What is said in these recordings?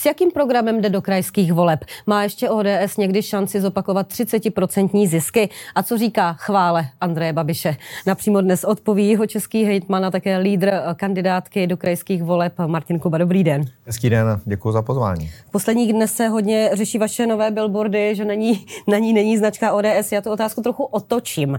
S jakým programem jde do krajských voleb? Má ještě ODS někdy šanci zopakovat 30% zisky? A co říká chvále Andreje Babiše? Napřímo dnes odpoví jeho český hejtman a také lídr kandidátky do krajských voleb Martin Kuba. Dobrý den. Hezký den, děkuji za pozvání. V posledních dnech se hodně řeší vaše nové billboardy, že není, na ní není značka ODS. Já tu otázku trochu otočím.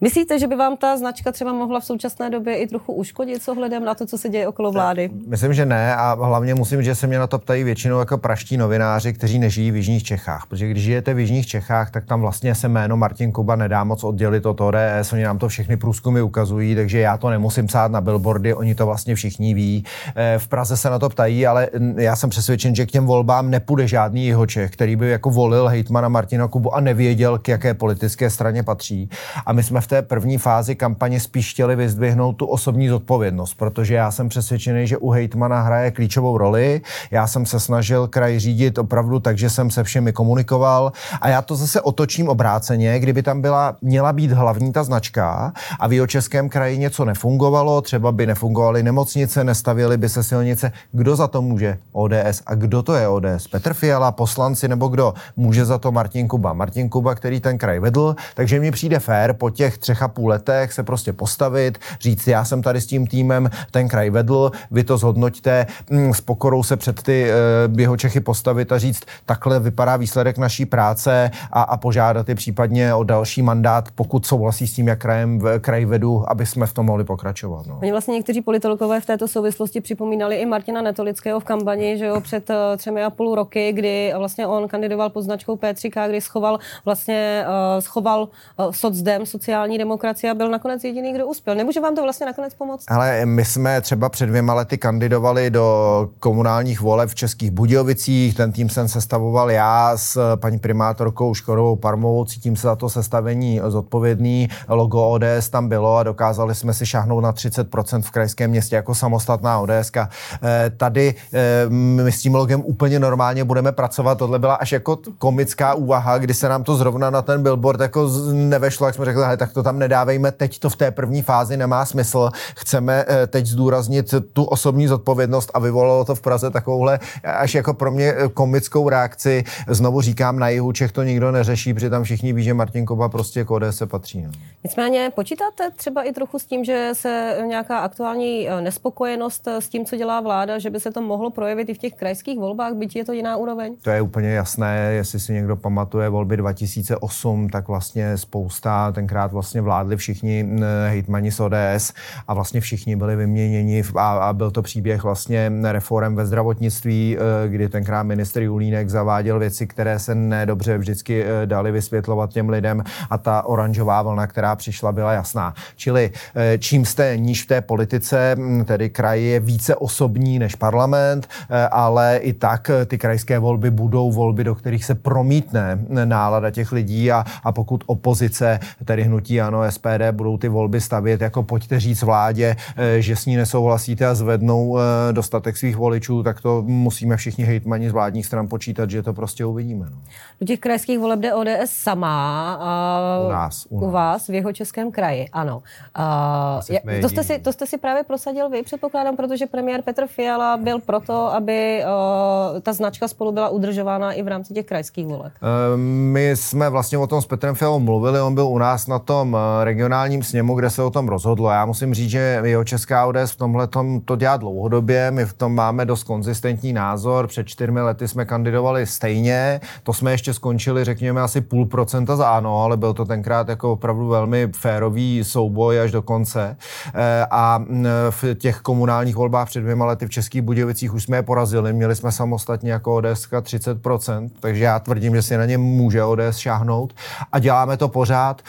Myslíte, že by vám ta značka třeba mohla v současné době i trochu uškodit s ohledem na to, co se děje okolo vlády? Myslím, že ne a hlavně musím, že se mě na to ptají většinou jako praští novináři, kteří nežijí v Jižních Čechách. Protože když žijete v Jižních Čechách, tak tam vlastně se jméno Martin Kuba nedá moc oddělit od ODS. Oni nám to všechny průzkumy ukazují, takže já to nemusím psát na billboardy, oni to vlastně všichni ví. Eh, v Praze se na to ptají, ale já jsem přesvědčen, že k těm volbám nepůjde žádný jeho Čech, který by jako volil hejtmana Martina Kubu a nevěděl, k jaké politické straně patří. A my jsme v té první fázi kampaně spíš chtěli vyzdvihnout tu osobní zodpovědnost, protože já jsem přesvědčený, že u hejtmana hraje klíčovou roli. Já jsem se snažil kraj řídit opravdu tak, že jsem se všemi komunikoval a já to zase otočím obráceně, kdyby tam byla, měla být hlavní ta značka a v jeho českém kraji něco nefungovalo, třeba by nefungovaly nemocnice, nestavěly by se silnice. Kdo za to může? ODS. A kdo to je ODS? Petr Fiala, poslanci nebo kdo? Může za to Martin Kuba. Martin Kuba, který ten kraj vedl, takže mi přijde fér po těch třech a půl letech se prostě postavit, říct, já jsem tady s tím týmem ten kraj vedl, vy to zhodnoťte, mm, s pokorou se před ty uh, jeho Čechy postavit a říct, takhle vypadá výsledek naší práce a, a požádat je případně o další mandát, pokud souhlasí s tím, jak krajem, kraj vedu, aby jsme v tom mohli pokračovat. No. Oni vlastně někteří politologové v této souvislosti připomínali i Martina Netolického v kampani, že jo, před uh, třemi a půl roky, kdy vlastně on kandidoval pod značkou P3K, kdy schoval vlastně uh, schoval uh, socdem, sociální demokracie a byl nakonec jediný, kdo uspěl. Nemůže vám to vlastně nakonec pomoct? Ale my jsme třeba před dvěma lety kandidovali do komunálních voleb v Českých Budějovicích. Ten tým jsem sestavoval já s paní primátorkou Škorovou Parmovou, cítím se za to sestavení zodpovědný. Logo ODS tam bylo a dokázali jsme si šáhnout na 30% v krajském městě jako samostatná ODS. Eh, tady eh, my s tím logem úplně normálně budeme pracovat. Tohle byla až jako komická úvaha, kdy se nám to zrovna na ten billboard jako nevešlo, jak jsme řekli, tak to tam nedávejme, teď to v té první fázi nemá smysl. Chceme eh, teď zdůraznit tu osobní zodpovědnost a vyvolalo to v Praze takovouhle až jako pro mě komickou reakci. Znovu říkám, na jihu Čech to nikdo neřeší, protože tam všichni ví, že Martin Koba prostě k ODS se patří. No. Nicméně počítáte třeba i trochu s tím, že se nějaká aktuální nespokojenost s tím, co dělá vláda, že by se to mohlo projevit i v těch krajských volbách, byť je to jiná úroveň? To je úplně jasné, jestli si někdo pamatuje volby 2008, tak vlastně spousta, tenkrát vlastně vládli všichni hejtmani z ODS a vlastně všichni byli vyměněni a, a byl to příběh vlastně reform ve zdravotnictví, kdy tenkrát ministr Julínek zaváděl věci, které se nedobře vždycky e, dali vysvětlovat těm lidem a ta oranžová vlna, která přišla, byla jasná. Čili e, čím jste níž v té politice, tedy kraj je více osobní než parlament, ale i tak ty krajské volby budou volby, do kterých se promítne nálada těch lidí a, a pokud opozice, tedy hnutí ano, SPD, budou ty volby stavět jako pojďte říct vládě, eh, že s ní nesouhlasíte a zvednou eh, dostatek svých voličů, tak to musíme všichni hejtmani z vládních stran počítat, že to prostě uvidíme. No. Do těch krajských voleb jde ODS sama. A u nás. U, nás. u vás v jeho českém kraji, ano. A, je, to, jste si, to jste si právě prosadil vy, předpokládám, protože premiér Petr Fiala byl proto, aby uh, ta značka spolu byla udržována i v rámci těch krajských voleb. My jsme vlastně o tom s Petrem Fialou mluvili, on byl u nás na tom regionálním sněmu, kde se o tom rozhodlo. Já musím říct, že jeho česká ODS v tomhle to dělá dlouhodobě, my v tom máme dost konzistentní názor. Před čtyřmi lety jsme kandidovali stejně, to jsme ještě skončili, řekněme, asi půl procenta za ano, ale byl to tenkrát jako opravdu velmi férový souboj až do konce. Eh, a v těch komunálních volbách před dvěma lety v Českých Budějovicích už jsme je porazili, měli jsme samostatně jako ODS 30%, takže já tvrdím, že si na ně může ODS šáhnout. A děláme to pořád.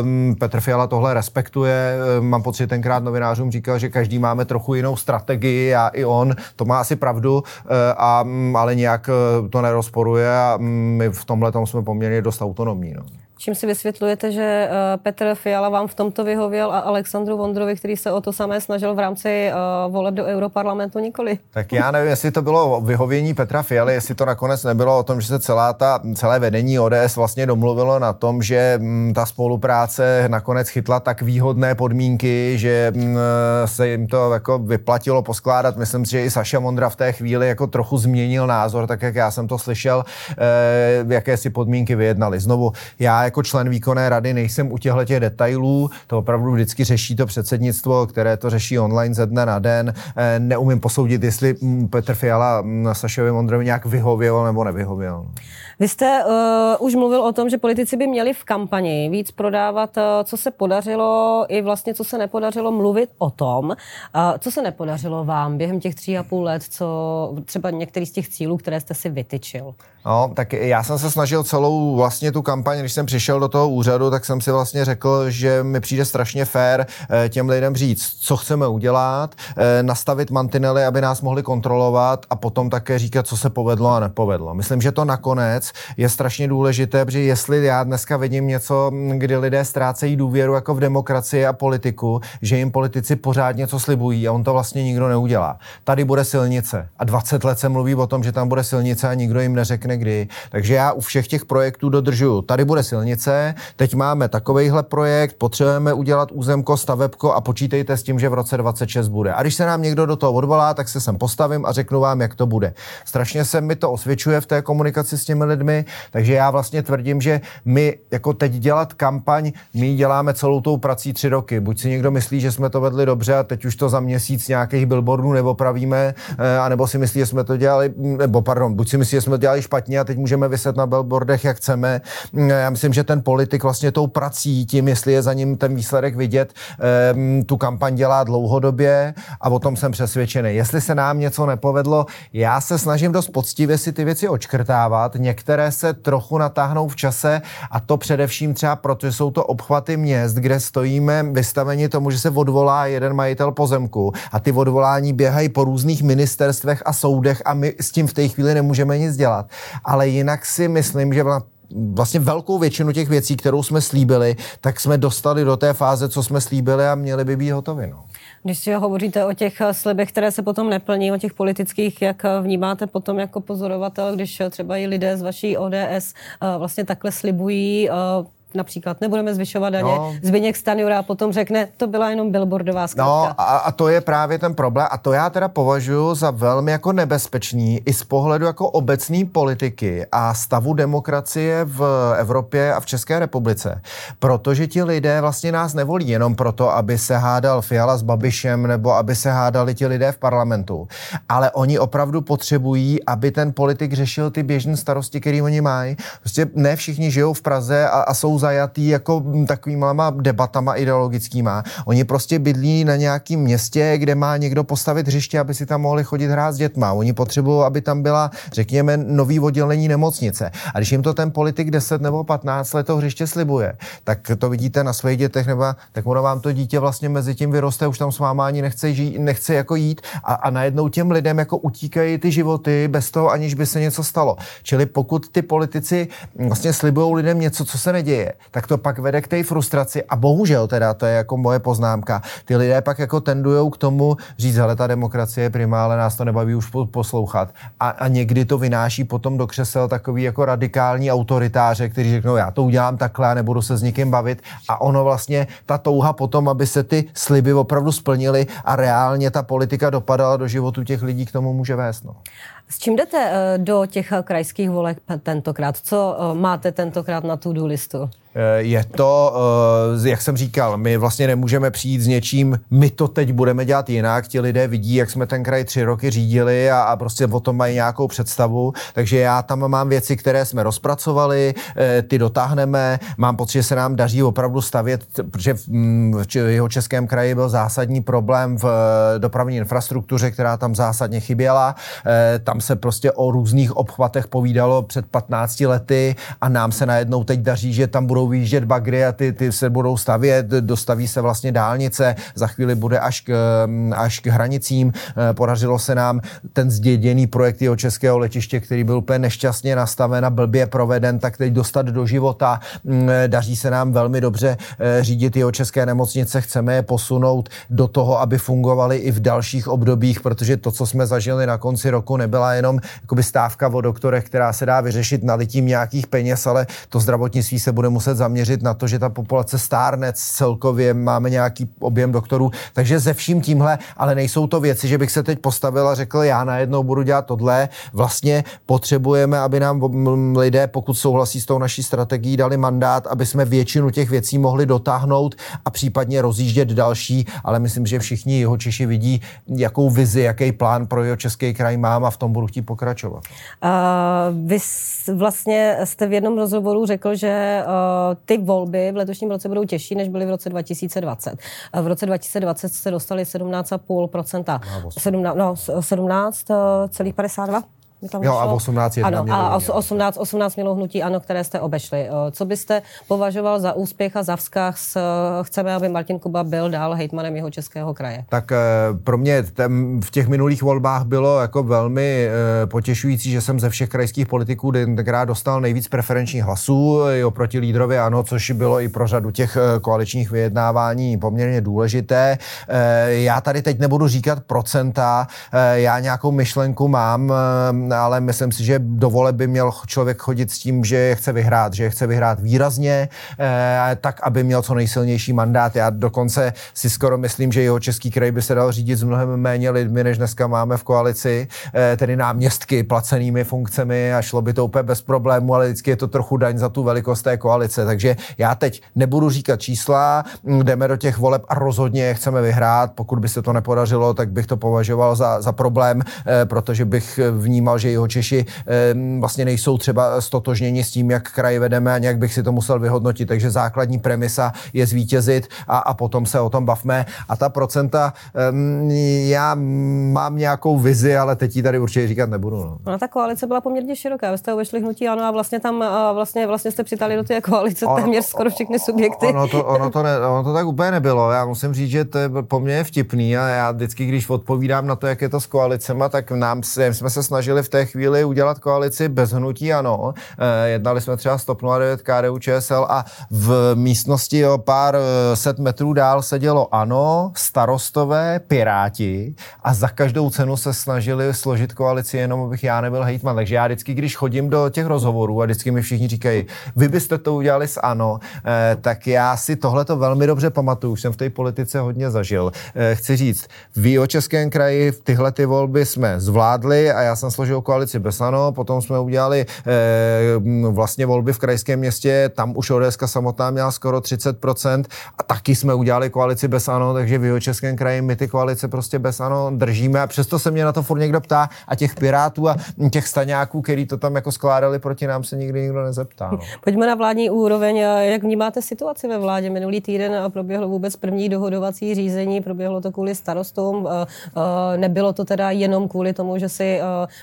Ehm, Petr Fiala tohle respektuje, ehm, mám pocit, tenkrát novinářům říkal, že každý máme trochu jinou strategii a i on, to má asi pravdu, a, ale nějak eh, to nerozporuje a my v tomhle tom jsme poměrně dost autonomní. No. Čím si vysvětlujete, že eh, Petr Fiala vám v tomto vyhověl a Alexandru Vondrovi, který se o to samé snažil v rámci uh, voleb do Europarlamentu nikoli? Tak já nevím, jestli to bylo vyhovění Petra Fialy, jestli to nakonec nebylo o tom, že se celá ta, celé vedení ODS vlastně domluvilo na tom, že mm, ta spolupráce nakonec chytla tak výhodné podmínky, že mm, se jim to jako vyplatilo poskládat. Myslím si, že i Saša Mondra v té chvíli jako trochu změnil názor, tak jak já jsem to slyšel, jaké si podmínky vyjednali. Znovu, já jako člen výkonné rady nejsem u těchto těch detailů, to opravdu vždycky řeší to předsednictvo, které to řeší online ze dne na den. E, neumím posoudit, jestli Petr Fiala Sašovi Mondrovi nějak vyhověl nebo nevyhověl. Vy jste uh, už mluvil o tom, že politici by měli v kampani víc prodávat, uh, co se podařilo i vlastně, co se nepodařilo, mluvit o tom, uh, co se nepodařilo vám během těch tří a půl let, co třeba některý z těch cílů, které jste si vytyčil. No, tak já jsem se snažil celou vlastně tu kampaň, když jsem přišel do toho úřadu, tak jsem si vlastně řekl, že mi přijde strašně fér těm lidem říct, co chceme udělat, nastavit mantinely, aby nás mohli kontrolovat a potom také říkat, co se povedlo a nepovedlo. Myslím, že to nakonec je strašně důležité, protože jestli já dneska vidím něco, kdy lidé ztrácejí důvěru jako v demokracii a politiku, že jim politici pořád něco slibují a on to vlastně nikdo neudělá. Tady bude silnice a 20 let se mluví o tom, že tam bude silnice a nikdo jim neřekne kdy. Takže já u všech těch projektů dodržuju. Tady bude silnice, teď máme takovejhle projekt, potřebujeme udělat územko, stavebko a počítejte s tím, že v roce 26 bude. A když se nám někdo do toho odvolá, tak se sem postavím a řeknu vám, jak to bude. Strašně se mi to osvědčuje v té komunikaci s těmi lidmi lidmi, takže já vlastně tvrdím, že my jako teď dělat kampaň, my děláme celou tou prací tři roky. Buď si někdo myslí, že jsme to vedli dobře a teď už to za měsíc nějakých billboardů nebo pravíme, eh, anebo si myslí, že jsme to dělali, nebo pardon, buď si myslí, že jsme to dělali špatně a teď můžeme vyset na billboardech, jak chceme. Mm, já myslím, že ten politik vlastně tou prací, tím, jestli je za ním ten výsledek vidět, ehm, tu kampaň dělá dlouhodobě a o tom jsem přesvědčený. Jestli se nám něco nepovedlo, já se snažím dost poctivě si ty věci očkrtávat. Některé které se trochu natáhnou v čase a to především třeba proto, že jsou to obchvaty měst, kde stojíme vystaveni tomu, že se odvolá jeden majitel pozemku a ty odvolání běhají po různých ministerstvech a soudech a my s tím v té chvíli nemůžeme nic dělat. Ale jinak si myslím, že vlastně velkou většinu těch věcí, kterou jsme slíbili, tak jsme dostali do té fáze, co jsme slíbili a měli by být hotovi. No. Když si hovoříte o těch eh, slibech, které se potom neplní, o těch politických, jak eh, vnímáte potom jako pozorovatel, když eh, třeba i lidé z vaší ODS vlastně takhle slibují například nebudeme zvyšovat daně. No. Zbyněk Stanjura potom řekne, to byla jenom billboardová zkratka. No a, a to je právě ten problém a to já teda považuji za velmi jako nebezpečný i z pohledu jako obecní politiky a stavu demokracie v Evropě a v České republice. Protože ti lidé vlastně nás nevolí jenom proto, aby se hádal Fiala s Babišem nebo aby se hádali ti lidé v parlamentu. Ale oni opravdu potřebují, aby ten politik řešil ty běžné starosti, které oni mají. Prostě ne všichni žijou v Praze a, a jsou zajatý jako takovýma debatama ideologickýma. Oni prostě bydlí na nějakém městě, kde má někdo postavit hřiště, aby si tam mohli chodit hrát s dětma. Oni potřebují, aby tam byla, řekněme, nový oddělení nemocnice. A když jim to ten politik 10 nebo 15 let to hřiště slibuje, tak to vidíte na svých dětech, nebo tak ono vám to dítě vlastně mezi tím vyroste, už tam s váma ani nechce, žít, nechce jako jít a, a najednou těm lidem jako utíkají ty životy bez toho, aniž by se něco stalo. Čili pokud ty politici vlastně slibují lidem něco, co se neděje, tak to pak vede k té frustraci a bohužel teda, to je jako moje poznámka, ty lidé pak jako tendují k tomu říct, ale ta demokracie je primá, ale nás to nebaví už poslouchat a, a někdy to vynáší potom do křesel takový jako radikální autoritáře, kteří řeknou, já to udělám takhle a nebudu se s nikým bavit a ono vlastně ta touha potom, aby se ty sliby opravdu splnily a reálně ta politika dopadala do životu těch lidí, k tomu může vést. No. S čím jdete eh, do těch krajských voleb tentokrát? Co eh, máte tentokrát na tu listu? Eh, je to, eh, jak jsem říkal, my vlastně nemůžeme přijít s něčím, my to teď budeme dělat jinak, ti lidé vidí, jak jsme ten kraj tři roky řídili a, a prostě o tom mají nějakou představu, takže já tam mám věci, které jsme rozpracovali, eh, ty dotáhneme, mám pocit, že se nám daří opravdu stavět, protože v jeho českém kraji byl zásadní problém v dopravní infrastruktuře, která tam zásadně chyběla, tam se prostě o různých obchvatech povídalo před 15 lety a nám se najednou teď daří, že tam budou budou výjíždět bagry a ty, ty se budou stavět, dostaví se vlastně dálnice, za chvíli bude až k, až k hranicím. Podařilo se nám ten zděděný projekt jeho českého letiště, který byl úplně nešťastně nastaven a blbě proveden, tak teď dostat do života. Mm, daří se nám velmi dobře řídit jeho české nemocnice, chceme je posunout do toho, aby fungovaly i v dalších obdobích, protože to, co jsme zažili na konci roku, nebyla jenom stávka o doktorech, která se dá vyřešit nalitím nějakých peněz, ale to zdravotnictví se bude muset zaměřit na to, že ta populace stárne celkově, máme nějaký objem doktorů, takže ze vším tímhle, ale nejsou to věci, že bych se teď postavil a řekl, já najednou budu dělat tohle. Vlastně potřebujeme, aby nám lidé, pokud souhlasí s tou naší strategií, dali mandát, aby jsme většinu těch věcí mohli dotáhnout a případně rozjíždět další, ale myslím, že všichni jeho Češi vidí, jakou vizi, jaký plán pro jeho český kraj mám a v tom budu chtít pokračovat. Uh, vy vlastně jste v jednom rozhovoru řekl, že uh, ty volby v letošním roce budou těžší, než byly v roce 2020. Uh, v roce 2020 jste dostali 17,5%. 17, 17,52%. Tam jo, a 18 ano, a 18, 18 mělo hnutí ano, které jste obešli. Eh, co byste považoval za úspěch a za vzkah s, eh, chceme, aby Martin Kuba byl dál hejtmanem jeho českého kraje? Tak eh, pro mě ten, v těch minulých volbách bylo jako velmi potěšující, že jsem ze všech krajských politiků tenkrát dostal nejvíc preferenčních hlasů i oproti lídrovi ano, což bylo i pro řadu těch koaličních vyjednávání poměrně důležité. Já tady teď nebudu říkat procenta, já nějakou myšlenku mám, ale myslím si, že do vole by měl člověk chodit s tím, že je chce vyhrát, že je chce vyhrát výrazně, eh, tak, aby měl co nejsilnější mandát. Já dokonce si skoro myslím, že jeho český kraj by se dal řídit s mnohem méně lidmi, než dneska máme v koalici, eh, tedy náměstky placenými funkcemi a šlo by to úplně bez problému, ale vždycky je to trochu daň za tu velikost té koalice. Takže já teď nebudu říkat čísla, jdeme do těch voleb a rozhodně chceme vyhrát. Pokud by se to nepodařilo, tak bych to považoval za, za problém, eh, protože bych vnímal, že jeho Češi vlastně nejsou třeba stotožněni s tím, jak kraj vedeme a nějak bych si to musel vyhodnotit. Takže základní premisa je zvítězit a, a potom se o tom bavme. A ta procenta, já mám nějakou vizi, ale teď ji tady určitě říkat nebudu. No. no ta koalice byla poměrně široká. Vy jste obešli hnutí ano a vlastně tam vlastně, vlastně jste přitali do té koalice ono, téměř skoro všechny subjekty. Ono to, ono, to ne, ono to tak úplně nebylo. Já musím říct, že to je poměrně vtipný a já vždycky, když odpovídám na to, jak je to s koalicema, tak nám jsme se snažili v té chvíli udělat koalici bez hnutí ano. Eh, jednali jsme třeba s TOP 09, KDU, ČSL a v místnosti o pár eh, set metrů dál sedělo ano, starostové, piráti a za každou cenu se snažili složit koalici jenom, abych já nebyl hejtman. Takže já vždycky, když chodím do těch rozhovorů a vždycky mi všichni říkají, vy byste to udělali s ano, eh, tak já si tohle to velmi dobře pamatuju, už jsem v té politice hodně zažil. Chci říct, o Českém kraji tyhle ty volby jsme zvládli a já jsem složil koalici bez ANO, potom jsme udělali e, vlastně volby v krajském městě, tam už ODS samotná měla skoro 30% a taky jsme udělali koalici bez ANO, takže v jeho českém kraji my ty koalice prostě bez ANO držíme a přesto se mě na to furt někdo ptá a těch pirátů a těch staňáků, který to tam jako skládali proti nám, se nikdy nikdo nezeptá. No. Pojďme na vládní úroveň. Jak vnímáte situaci ve vládě? Minulý týden proběhlo vůbec první dohodovací řízení, proběhlo to kvůli starostům. Nebylo to teda jenom kvůli tomu, že si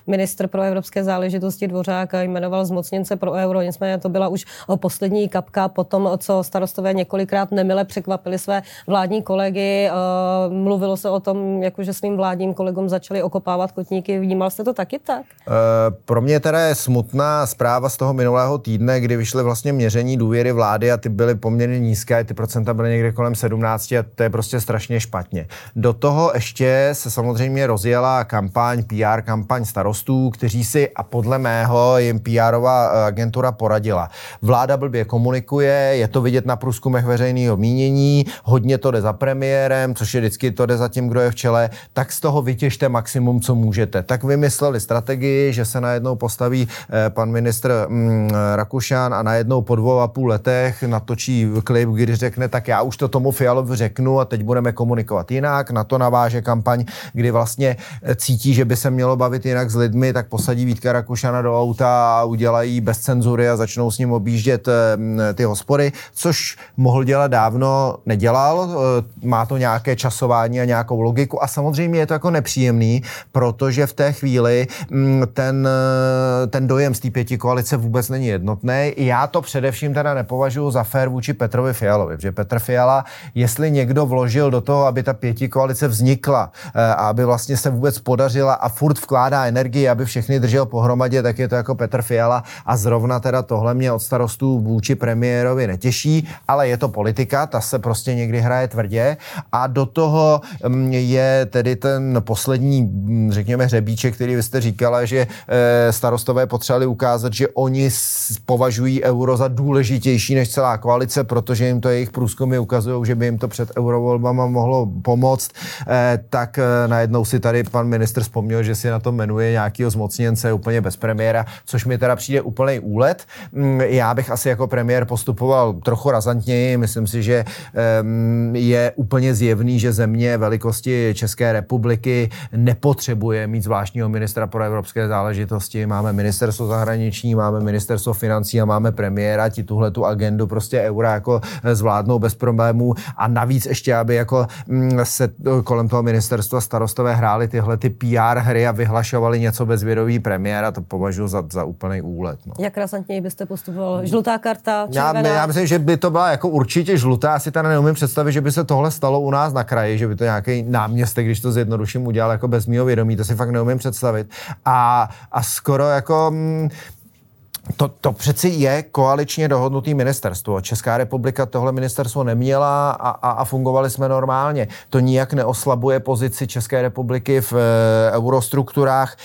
ministr pro evropské záležitosti Dvořák jmenoval zmocněnce pro euro, nicméně to byla už poslední kapka po tom, co starostové několikrát nemile překvapili své vládní kolegy. Mluvilo se o tom, jakože svým vládním kolegům začali okopávat kotníky. Vnímal jste to taky tak? E, pro mě teda je smutná zpráva z toho minulého týdne, kdy vyšly vlastně měření důvěry vlády a ty byly poměrně nízké, ty procenta byly někde kolem 17 a to je prostě strašně špatně. Do toho ještě se samozřejmě rozjela kampaň, PR kampaň starostů, kteří si a podle mého jim PRová eh, agentura poradila. Vláda blbě komunikuje, je to vidět na průzkumech veřejného mínění, hodně to jde za premiérem, což je vždycky to jde za tím, kdo je v čele, tak z toho vytěžte maximum, co můžete. Tak vymysleli strategii, že se najednou postaví eh, pan ministr mm, Rakušan a najednou po dvou a půl letech natočí klip, kdy řekne, tak já už to tomu Fialovi řeknu a teď budeme komunikovat jinak. Na to naváže kampaň, kdy vlastně eh, cítí, že by se mělo bavit jinak s lidmi lidmi, tak posadí Vítka Rakušana do auta a udělají bez cenzury a začnou s ním objíždět ty hospody, což mohl dělat dávno, nedělal. Má to nějaké časování a nějakou logiku a samozřejmě je to jako nepříjemný, protože v té chvíli mm, ten, ten dojem z té pěti koalice vůbec není jednotný. Já to především teda nepovažuji za fér vůči Petrovi Fialovi, protože Petr Fiala, jestli někdo vložil do toho, aby ta pěti koalice vznikla eh, a aby vlastně se vůbec podařila a furt vkládá energii, aby všechny držel pohromadě, tak je to jako Petr Fiala. A zrovna teda tohle mě od starostů vůči premiérovi netěší, ale je to politika, ta se prostě někdy hraje tvrdě. A do toho mm, je tedy ten poslední, mm, řekněme, hřebíček, který vy jste říkala, že eh, starostové potřebovali ukázat, že oni považují euro za důležitější než celá koalice, protože jim to jejich průzkumy ukazují, že by jim to před eurovolbama mohlo pomoct, eh, tak eh, najednou si tady pan ministr vzpomněl, že si na to jmenuje nějakého zmocněnce úplně bez premiéra, což mi teda přijde úplný úlet. Mm, já bych asi jako premiér postupoval trochu razantněji. Myslím si, že je úplně zjevný, že země velikosti České republiky nepotřebuje mít zvláštního ministra pro evropské záležitosti. Máme ministerstvo zahraniční, máme ministerstvo financí a máme premiéra, ti tuhle tu agendu prostě eura jako zvládnou bez problémů a navíc ještě, aby jako mm, se kolem toho ministerstva starostové hráli tyhle ty PR hry a vyhlašovali něco bez vědomí premiéra, to považuji za, za úplný úlet. No. Jak razantněji byste postupoval? Žlutá karta, červená? Já, já myslím, že by to byla jako určitě žlutá. Asi teda neumím představit, že by se tohle stalo u nás na kraji, že by to nějaký náměstek, když to zjednoduším, udělal jako bez mého vědomí. To si fakt neumím představit. A, a skoro jako mm, to, to přeci je koaličně dohodnutý ministerstvo. Česká republika tohle ministerstvo neměla a, a, a fungovali jsme normálně. To nijak neoslabuje pozici České republiky v e, eurostrukturách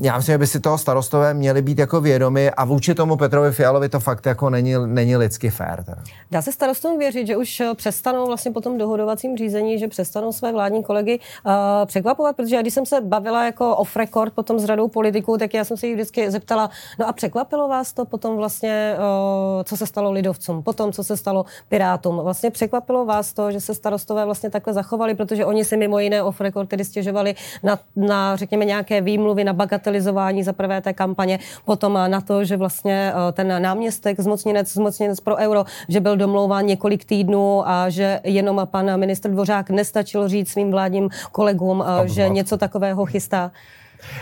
já myslím, že by si toho starostové měli být jako vědomi a vůči tomu Petrovi Fialovi to fakt jako není, není lidsky fér. Dá se starostům věřit, že už eh, přestanou vlastně po tom dohodovacím řízení, že přestanou své vládní kolegy uh, překvapovat, protože když jsem se bavila jako off record potom s radou politiků, tak já jsem se jich vždycky zeptala, no a překvapilo vás to potom vlastně, uh, co se stalo lidovcům, potom, co se stalo pirátům. Vlastně překvapilo vás to, že se starostové vlastně takhle zachovali, protože oni si mimo jiné off record tedy stěžovali na, na řekněme, nějaké výmluvy, na bagatelizování za prvé té kampaně, potom na to, že vlastně eh, ten náměstek, zmocněnec, zmocněnec pro euro, že byl domlouván několik týdnů a že jenom pan ministr Dvořák nestačil říct svým vládním kolegům, eh, že něco takového chystá.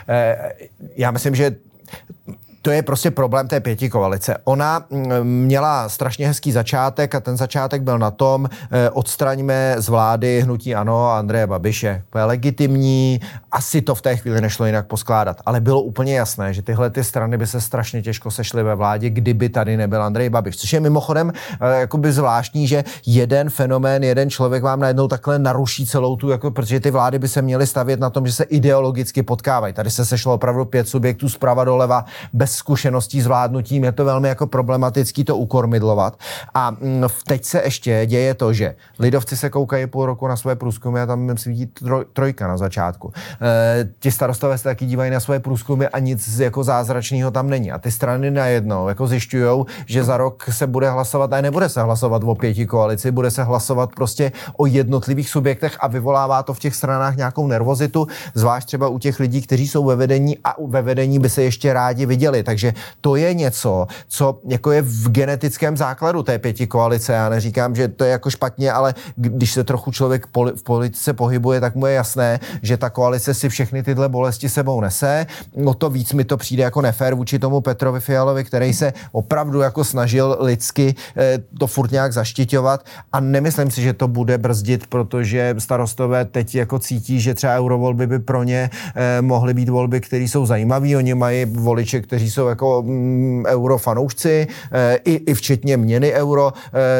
Eh, já myslím, že to je prostě problém té pěti koalice. Ona mm, měla strašně hezký začátek a ten začátek byl na tom, eh, odstraňme z vlády hnutí ano a Andreje Babiše. To je legitimní, asi to v té chvíli nešlo jinak poskládat, ale bylo úplně jasné, že tyhle ty strany by se strašně těžko sešly ve vládě, kdyby tady nebyl Andrej Babiš. Což je mimochodem eh, jakoby zvláštní, že jeden fenomén, jeden člověk vám najednou takhle naruší celou tu, jako, protože ty vlády by se měly stavět na tom, že se ideologicky potkávají. Tady se sešlo opravdu pět subjektů zprava doleva bez zkušeností zvládnutím, je to velmi jako problematický to ukormidlovat. A mm, teď se ještě děje to, že lidovci se koukají půl roku na své průzkumy a tam svítí troj, trojka na začátku. E, ti starostové se taky dívají na své průzkumy a nic jako zázračného tam není. A ty strany najednou jako zjišťují, že za rok se bude hlasovat, a nebude se hlasovat o pěti koalici, bude se hlasovat prostě o jednotlivých subjektech a vyvolává to v těch stranách nějakou nervozitu, zvlášť třeba u těch lidí, kteří jsou ve vedení a ve vedení by se ještě rádi viděli. Takže to je něco, co jako je v genetickém základu té pěti koalice. Já neříkám, že to je jako špatně, ale když se trochu člověk v politice pohybuje, tak mu je jasné, že ta koalice si všechny tyhle bolesti sebou nese. No to víc mi to přijde jako nefér vůči tomu Petrovi Fialovi, který se opravdu jako snažil lidsky eh, to furt nějak zaštiťovat a nemyslím si, že to bude brzdit, protože starostové teď jako cítí, že třeba eurovolby by pro ně eh, mohly být volby, které jsou zajímavé. Oni mají voliče, kteří jsou jako mm, eurofanoušci, e, i, i včetně měny euro,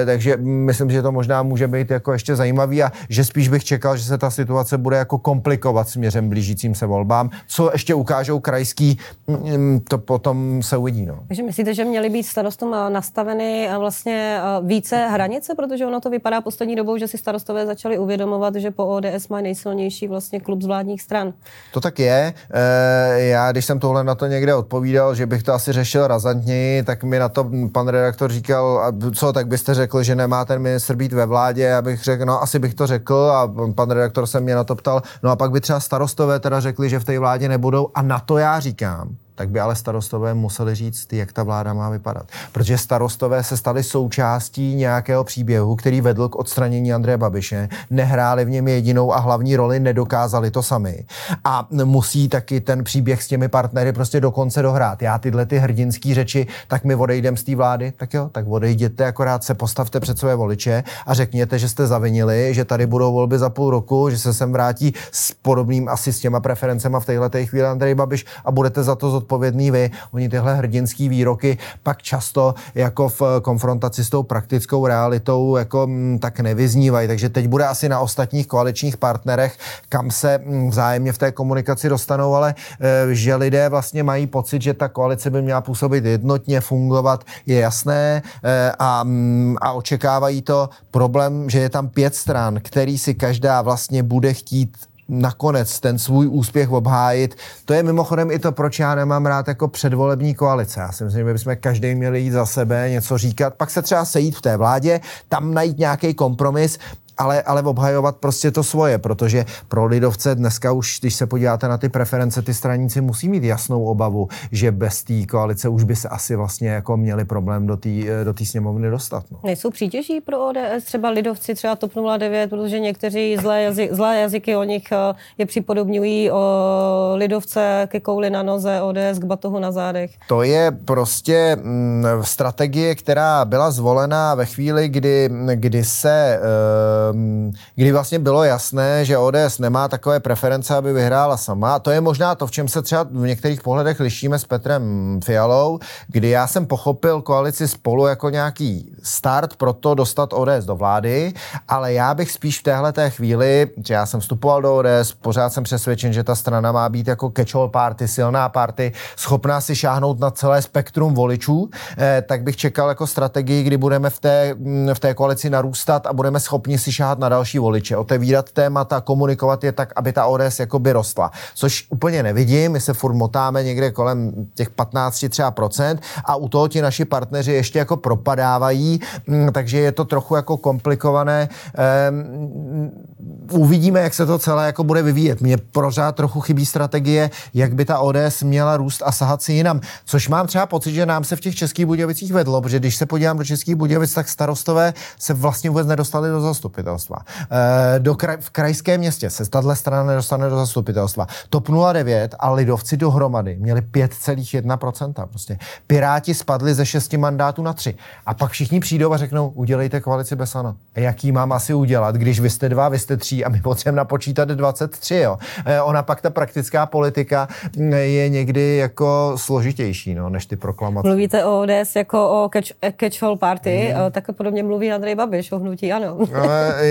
e, takže myslím, že to možná může být jako ještě zajímavý a že spíš bych čekal, že se ta situace bude jako komplikovat směrem blížícím se volbám. Co ještě ukážou krajský, mm, to potom se uvidí. No. Takže myslíte, že měly být starostům nastaveny vlastně více hranice, protože ono to vypadá poslední dobou, že si starostové začali uvědomovat, že po ODS má nejsilnější vlastně klub z vládních stran. To tak je. E, já, když jsem tohle na to někde odpovídal, že bych to asi řešil razantněji, tak mi na to pan redaktor říkal, a co, tak byste řekl, že nemá ten ministr být ve vládě, abych řekl, no asi bych to řekl a pan redaktor se mě na to ptal, no a pak by třeba starostové teda řekli, že v té vládě nebudou a na to já říkám, tak by ale starostové museli říct, jak ta vláda má vypadat. Protože starostové se stali součástí nějakého příběhu, který vedl k odstranění Andreje Babiše, nehráli v něm jedinou a hlavní roli, nedokázali to sami. A musí taky ten příběh s těmi partnery prostě dokonce dohrát. Já tyhle ty hrdinské řeči, tak my odejdem z té vlády, tak jo, tak odejděte, akorát se postavte před své voliče a řekněte, že jste zavinili, že tady budou volby za půl roku, že se sem vrátí s podobným asi s těma preferencema v téhle chvíli Andrej Babiš a budete za to zodpovědný vy. Oni tyhle hrdinský výroky pak často jako v konfrontaci s tou praktickou realitou jako mm, tak nevyznívají. Takže teď bude asi na ostatních koaličních partnerech, kam se mm, vzájemně v té komunikaci dostanou, ale e, že lidé vlastně mají pocit, že ta koalice by měla působit jednotně, fungovat, je jasné e, a, mm, a očekávají to. Problém, že je tam pět stran, který si každá vlastně bude chtít nakonec ten svůj úspěch obhájit. To je mimochodem i to, proč já nemám rád jako předvolební koalice. Já si myslím, že bychom každý měli jít za sebe, něco říkat, pak se třeba sejít v té vládě, tam najít nějaký kompromis ale, ale obhajovat prostě to svoje, protože pro lidovce dneska už, když se podíváte na ty preference, ty straníci musí mít jasnou obavu, že bez té koalice už by se asi vlastně jako měli problém do té do tý sněmovny dostat. No. Nejsou přítěží pro ODS, třeba lidovci, třeba TOP 09, protože někteří zlé, jazy, zlé jazyky o nich eh, je připodobňují o lidovce ke kouli na noze, ODS k batohu na zádech. To je prostě mm, strategie, která byla zvolena ve chvíli, kdy, kdy se kdy vlastně bylo jasné, že ODS nemá takové preference, aby vyhrála sama. To je možná to, v čem se třeba v některých pohledech lišíme s Petrem Fialou, kdy já jsem pochopil koalici spolu jako nějaký start pro to dostat ODS do vlády, ale já bych spíš v téhle té chvíli, že já jsem vstupoval do ODS, pořád jsem přesvědčen, že ta strana má být jako catch-all party, silná party, schopná si šáhnout na celé spektrum voličů, eh, tak bych čekal jako strategii, kdy budeme v té, v té koalici narůstat a budeme schopni si šáhat na další voliče, otevírat témata, komunikovat je tak, aby ta ODS jakoby rostla. Což úplně nevidím, my se furt motáme někde kolem těch 15 třeba procent a u toho ti naši partneři ještě jako propadávají, mm, takže je to trochu jako komplikované. Um, uvidíme, jak se to celé jako bude vyvíjet. Mně pořád trochu chybí strategie, jak by ta ODS měla růst a sahat si jinam. Což mám třeba pocit, že nám se v těch českých Budějovicích vedlo, protože když se podívám do českých Budějovic, tak starostové se vlastně vůbec nedostali do zastupy zastupitelstva. Eh, do kraj, v krajském městě se tahle strana nedostane do zastupitelstva. TOP 09 a lidovci dohromady měli 5,1%. Prostě Piráti spadli ze 6 mandátů na 3. A pak všichni přijdou a řeknou, udělejte koalici bez ANO. A jaký mám asi udělat, když vy jste dva, vy jste tři a my potřebujeme napočítat 23. Jo. Eh, ona pak ta praktická politika mm, je někdy jako složitější, no, než ty proklamace. Mluvíte o ODS jako o catch, catch-all party, mm. tak podobně mluví Andrej Babiš o hnutí, ano. No,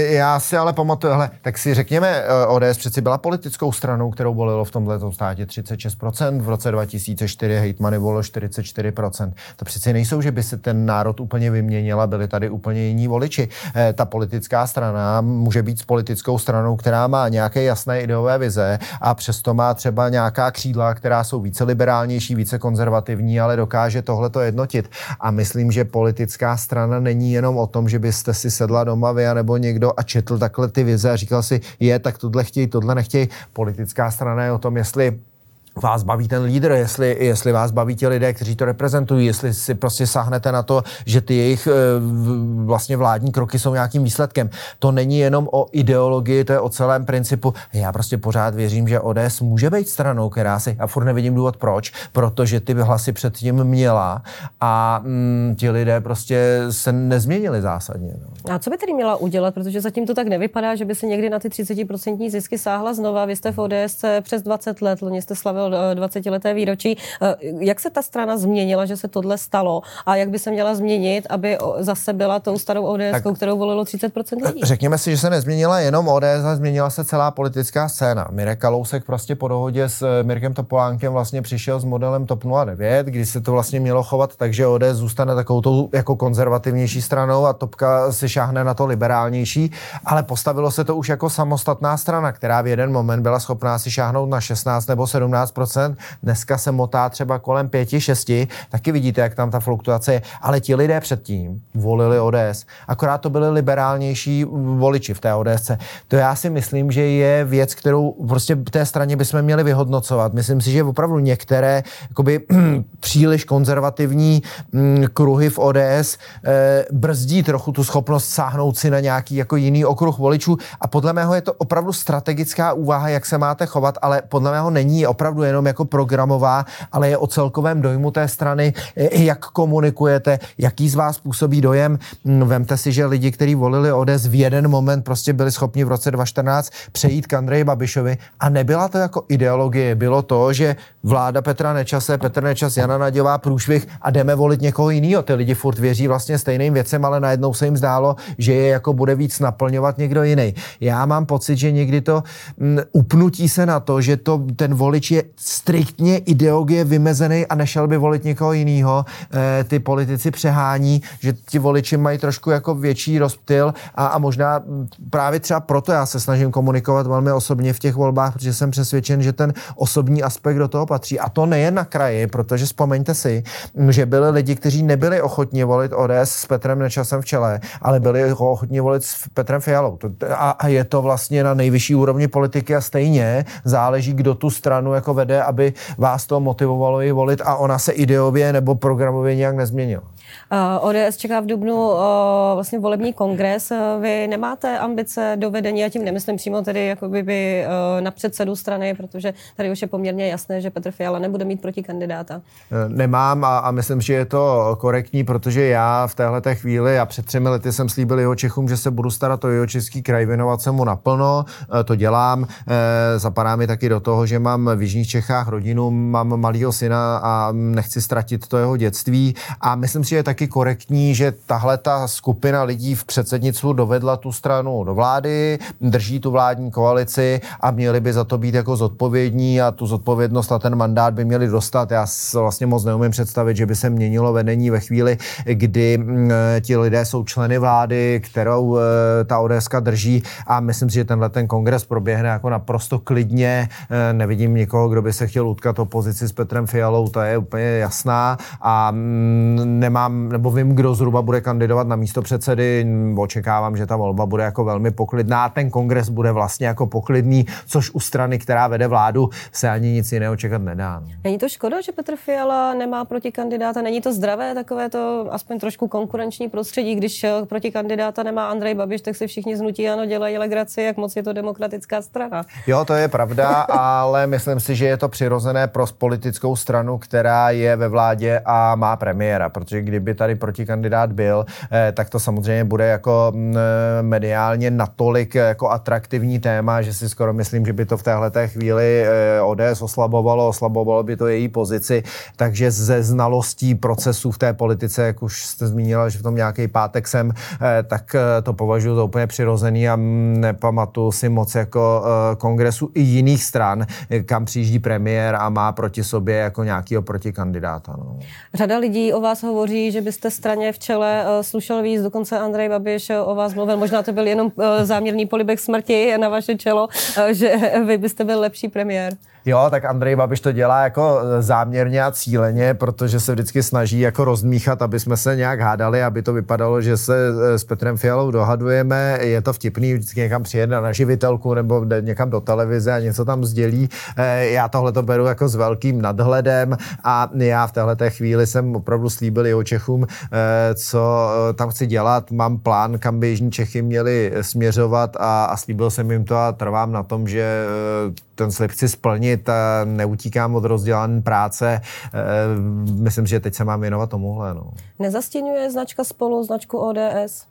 já si ale pamatuju, hele, tak si řekněme, eh, ODS přeci byla politickou stranou, kterou volilo v tomhle státě 36%, v roce 2004 hejtmany volilo 44%. To přeci nejsou, že by se ten národ úplně vyměnila, byli tady úplně jiní voliči. Eh, ta politická strana může být s politickou stranou, která má nějaké jasné ideové vize a přesto má třeba nějaká křídla, která jsou více liberálnější, více konzervativní, ale dokáže tohle to jednotit. A myslím, že politická strana není jenom o tom, že byste si sedla doma vy, nebo někdo a četl takhle ty vize a říkal si, je, tak tohle chtějí, tohle nechtějí. Politická strana je o tom, jestli vás baví ten lídr, jestli, jestli vás baví ti lidé, kteří to reprezentují, jestli si prostě sáhnete na to, že ty jejich eh, vlastně vládní kroky jsou nějakým výsledkem. To není jenom o ideologii, to je o celém principu. Já prostě pořád věřím, že ODS může být stranou, která si, a furt nevidím důvod proč, protože ty hlasy předtím měla a mm, ti lidé prostě se nezměnili zásadně. No. A co by tedy měla udělat, protože zatím to tak nevypadá, že by se někdy na ty 30% zisky sáhla znova. Vy jste v ODS přes 20 let, loni jste slavil 20-leté výročí. Eh, jak se ta strana změnila, že se tohle stalo a jak by se měla změnit, aby zase byla tou starou ODS, kterou volilo 30% lidí? Řekněme si, že se nezměnila jenom ODS, ale změnila se celá politická scéna. Mirek Kalousek prostě po dohodě s eh, Mirkem Topolánkem vlastně přišel s modelem TOP 09, kdy se to vlastně mělo chovat tak, že ODS zůstane takovou tou jako konzervativnější stranou a Topka si šáhne na to liberálnější, ale postavilo se to už jako samostatná strana, která v jeden moment byla schopná si šáhnout na 16 nebo 17 15%, dneska se motá třeba kolem 5-6, taky vidíte, jak tam ta fluktuace je, ale ti lidé předtím volili ODS, akorát to byli liberálnější voliči v té ODS. To já si myslím, že je věc, kterou prostě té straně bychom měli vyhodnocovat. Myslím si, že opravdu některé jakoby, příliš konzervativní mm, kruhy v ODS eh, brzdí trochu tu schopnost sáhnout si na nějaký jako jiný okruh voličů. A podle mého je to opravdu strategická úvaha, jak se máte chovat, ale podle mého není opravdu jenom jako programová, ale je o celkovém dojmu té strany, jak komunikujete, jaký z vás působí dojem. Mm, vemte si, že lidi, kteří volili ODS v jeden moment prostě byli schopni v roce 2014 přejít k Andreji Babišovi a nebyla to jako ideologie, bylo to, že vláda Petra Nečase, Petr Nečas, Jana Naděvá, průšvih a jdeme volit někoho jiného. Ty lidi furt věří vlastně stejným věcem, ale najednou se jim zdálo, že je jako bude víc naplňovat někdo jiný. Já mám pocit, že někdy to m, mm, upnutí se na to, že to ten volič je striktně ideologie vymezený a nešel by volit někoho jiného, e, ty politici přehání, že ti voliči mají trošku jako větší rozptyl a, a možná právě třeba proto já se snažím komunikovat velmi osobně v těch volbách, protože jsem přesvědčen, že ten osobní aspekt do toho patří. A to nejen na kraji, protože vzpomeňte si, že byli lidi, kteří nebyli ochotni volit ODS s Petrem Nečasem v čele, ale byli ochotni volit s Petrem Fialou. A, a je to vlastně na nejvyšší úrovni politiky a stejně záleží, kdo tu stranu jako vede, aby vás to motivovalo i volit a ona se ideově nebo programově nějak nezměnila. Uh, ODS čeká v Dubnu uh, vlastně volební kongres. Uh, vy nemáte ambice do vedení, a tím nemyslím přímo tedy jakoby by, na předsedu strany, protože tady už je poměrně jasné, že Petr Fiala nebude mít proti kandidáta. Nemám a, a myslím, že je to korektní, protože já v téhle chvíli a před třemi lety jsem slíbil jeho Čechům, že se budu starat o jeho český kraj, věnovat se mu naplno, to dělám. Zapadá mi taky do toho, že mám v Jižních Čechách rodinu, mám malého syna a nechci ztratit to jeho dětství a myslím si, je taky korektní, že tahle ta skupina lidí v předsednictvu dovedla tu stranu do vlády, drží tu vládní koalici a měli by za to být jako zodpovědní a tu zodpovědnost a ten mandát by měli dostat. Já vlastně moc neumím představit, že by se měnilo vedení ve chvíli, kdy mm, ti lidé jsou členy vlády, kterou e, ta ODS drží a myslím si, že tenhle ten kongres proběhne jako naprosto klidně. E, nevidím nikoho, kdo by se chtěl utkat opozici s Petrem Fialou, to je úplně jasná a mm, nemám nebo vím, kdo zhruba bude kandidovat na místo předsedy. Očekávám, že ta volba bude jako velmi poklidná. Ten kongres bude vlastně jako poklidný, což u strany, která vede vládu, se ani nic jiného čekat nedá. Není to škoda, že Petr Fiala nemá proti kandidáta? Není to zdravé takové to aspoň trošku konkurenční prostředí, když eh, proti kandidáta nemá Andrej Babiš, tak si všichni znutí ano dělají legraci, jak moc je to demokratická strana. Jo, to je pravda, ale myslím si, že je to přirozené pro politickou stranu, která je ve vládě a má premiéra, protože kdyby kdyby tady protikandidát byl, eh, tak to samozřejmě bude jako mm, eh, mediálně natolik eh, jako atraktivní téma, že si skoro myslím, že by to v téhle chvíli ODS oslabovalo, oslabovalo by to její pozici, takže ze znalostí procesů v té politice, jak už jste zmínila, že v tom nějaký pátek jsem, tak to považuji za úplně přirozený a nepamatuju si moc jako kongresu i jiných stran, kam přijíždí premiér a má proti sobě jako nějakého protikandidáta. No. Řada lidí o vás hovoří, že byste straně v čele uh, slušel víc, dokonce Andrej Babiš o vás mluvil, možná to byl jenom uh, záměrný polibek smrti na vaše čelo, že vy byste byl lepší premiér. Jo, tak Andrej Babiš to dělá jako záměrně a cíleně, protože se vždycky snaží jako rozmíchat, aby jsme se nějak hádali, aby to vypadalo, že se s Petrem Fialou dohadujeme. Je to vtipný, vždycky někam přijede na živitelku nebo někam do televize a něco tam sdělí. Já tohle to beru jako s velkým nadhledem a já v téhle chvíli jsem opravdu slíbil jeho Čechům, co tam chci dělat. Mám plán, kam by Jižní Čechy měli směřovat a, a slíbil jsem jim to a trvám na tom, že ten slib chci splnit, neutíkám od rozdělané práce. Eh, myslím, že teď se mám věnovat tomuhle. No. Nezastínuje značka spolu značku ODS?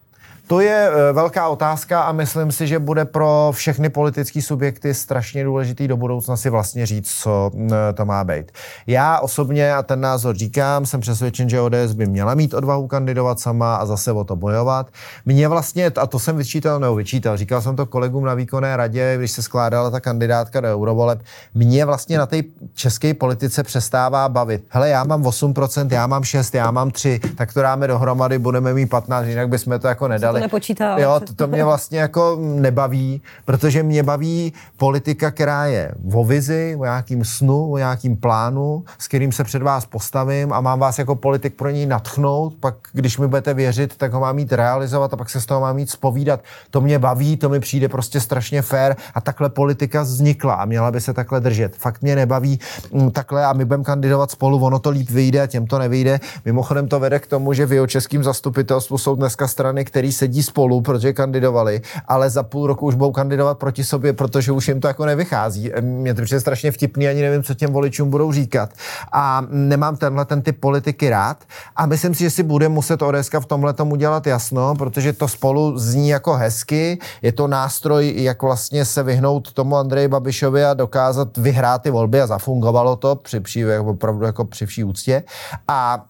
To je eh, velká otázka a myslím si, že bude pro všechny politické subjekty strašně důležitý do budoucna si vlastně říct, co to má být. Já osobně, a ten názor říkám, jsem přesvědčen, že ODS by měla mít odvahu kandidovat sama a zase o to bojovat. Mně vlastně, a to jsem vyčítal nebo vyčítal, říkal jsem to kolegům na výkonné radě, když se skládala ta kandidátka do eurovoleb, mě vlastně na té české politice přestává bavit. Hele, já mám 8%, já mám 6, já mám 3, tak to dáme dohromady, budeme mít 15, jinak bychom to jako nedali ale, nepočítá. Jo, to, to mě vlastně jako nebaví, protože mě baví politika, která je o vizi, o nějakým snu, o nějakým plánu, s kterým se před vás postavím a mám vás jako politik pro něj natchnout, pak když mi budete věřit, tak ho mám mít realizovat a pak se z toho mám mít spovídat. To mě baví, to mi přijde prostě strašně fér a takhle politika vznikla a měla by se takhle držet. Fakt mě nebaví mm, takhle a my budeme kandidovat spolu, ono to líp vyjde a těm to nevyjde. Mimochodem to vede k tomu, že v jeho českým zastupitelstvu jsou dneska strany, které sedí spolu, protože kandidovali, ale za půl roku už budou kandidovat proti sobě, protože už jim to jako nevychází. Mě to přijde strašně vtipný, ani nevím, co těm voličům budou říkat. A nemám tenhle ten typ politiky rád a myslím si, že si bude muset ODS v tomhle tomu dělat jasno, protože to spolu zní jako hezky, je to nástroj, jak vlastně se vyhnout tomu Andreji Babišovi a dokázat vyhrát ty volby a zafungovalo to při při, opravdu jako při vší úctě. A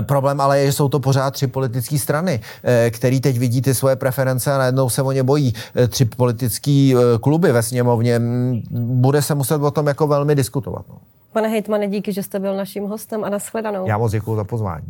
problém ale je, že jsou to pořád tři politické strany, e, který teď vidí ty svoje preference a najednou se o ně bojí. E, tři politické kluby ve sněmovně. Bude se muset o tom jako velmi diskutovat. No. Pane hejtmane, díky, že jste byl naším hostem a nashledanou. Já moc děkuji za pozvání.